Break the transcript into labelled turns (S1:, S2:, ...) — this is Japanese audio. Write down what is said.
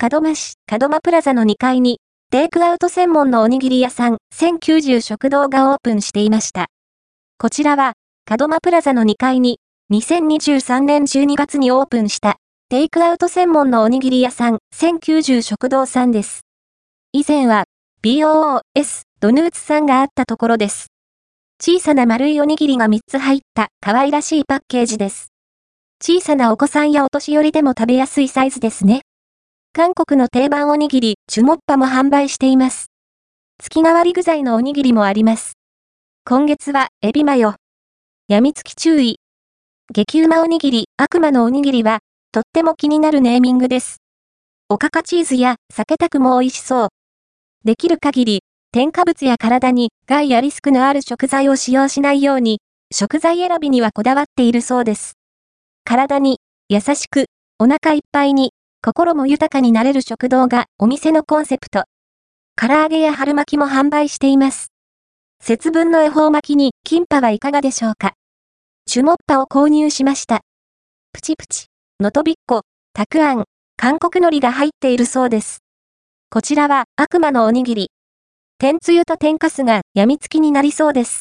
S1: 門真市門真プラザの2階に、テイクアウト専門のおにぎり屋さん、1090食堂がオープンしていました。こちらは、門真プラザの2階に、2023年12月にオープンした、テイクアウト専門のおにぎり屋さん、1090食堂さんです。以前は、BOOS、ドヌーツさんがあったところです。小さな丸いおにぎりが3つ入った可愛らしいパッケージです。小さなお子さんやお年寄りでも食べやすいサイズですね。韓国の定番おにぎり、チュモッパも販売しています。月替わり具材のおにぎりもあります。今月は、エビマヨ。やみつき注意。激うまおにぎり、悪魔のおにぎりは、とっても気になるネーミングです。おかかチーズや酒たくも美味しそう。できる限り、添加物や体に害やリスクのある食材を使用しないように、食材選びにはこだわっているそうです。体に優しく、お腹いっぱいに心も豊かになれる食堂がお店のコンセプト。唐揚げや春巻きも販売しています。節分の恵方巻きにキンパはいかがでしょうかチュモッパを購入しました。プチプチ、のとびっこ、たくあん、韓国海苔が入っているそうです。こちらは悪魔のおにぎり。天つゆと天かすが病みつきになりそうです。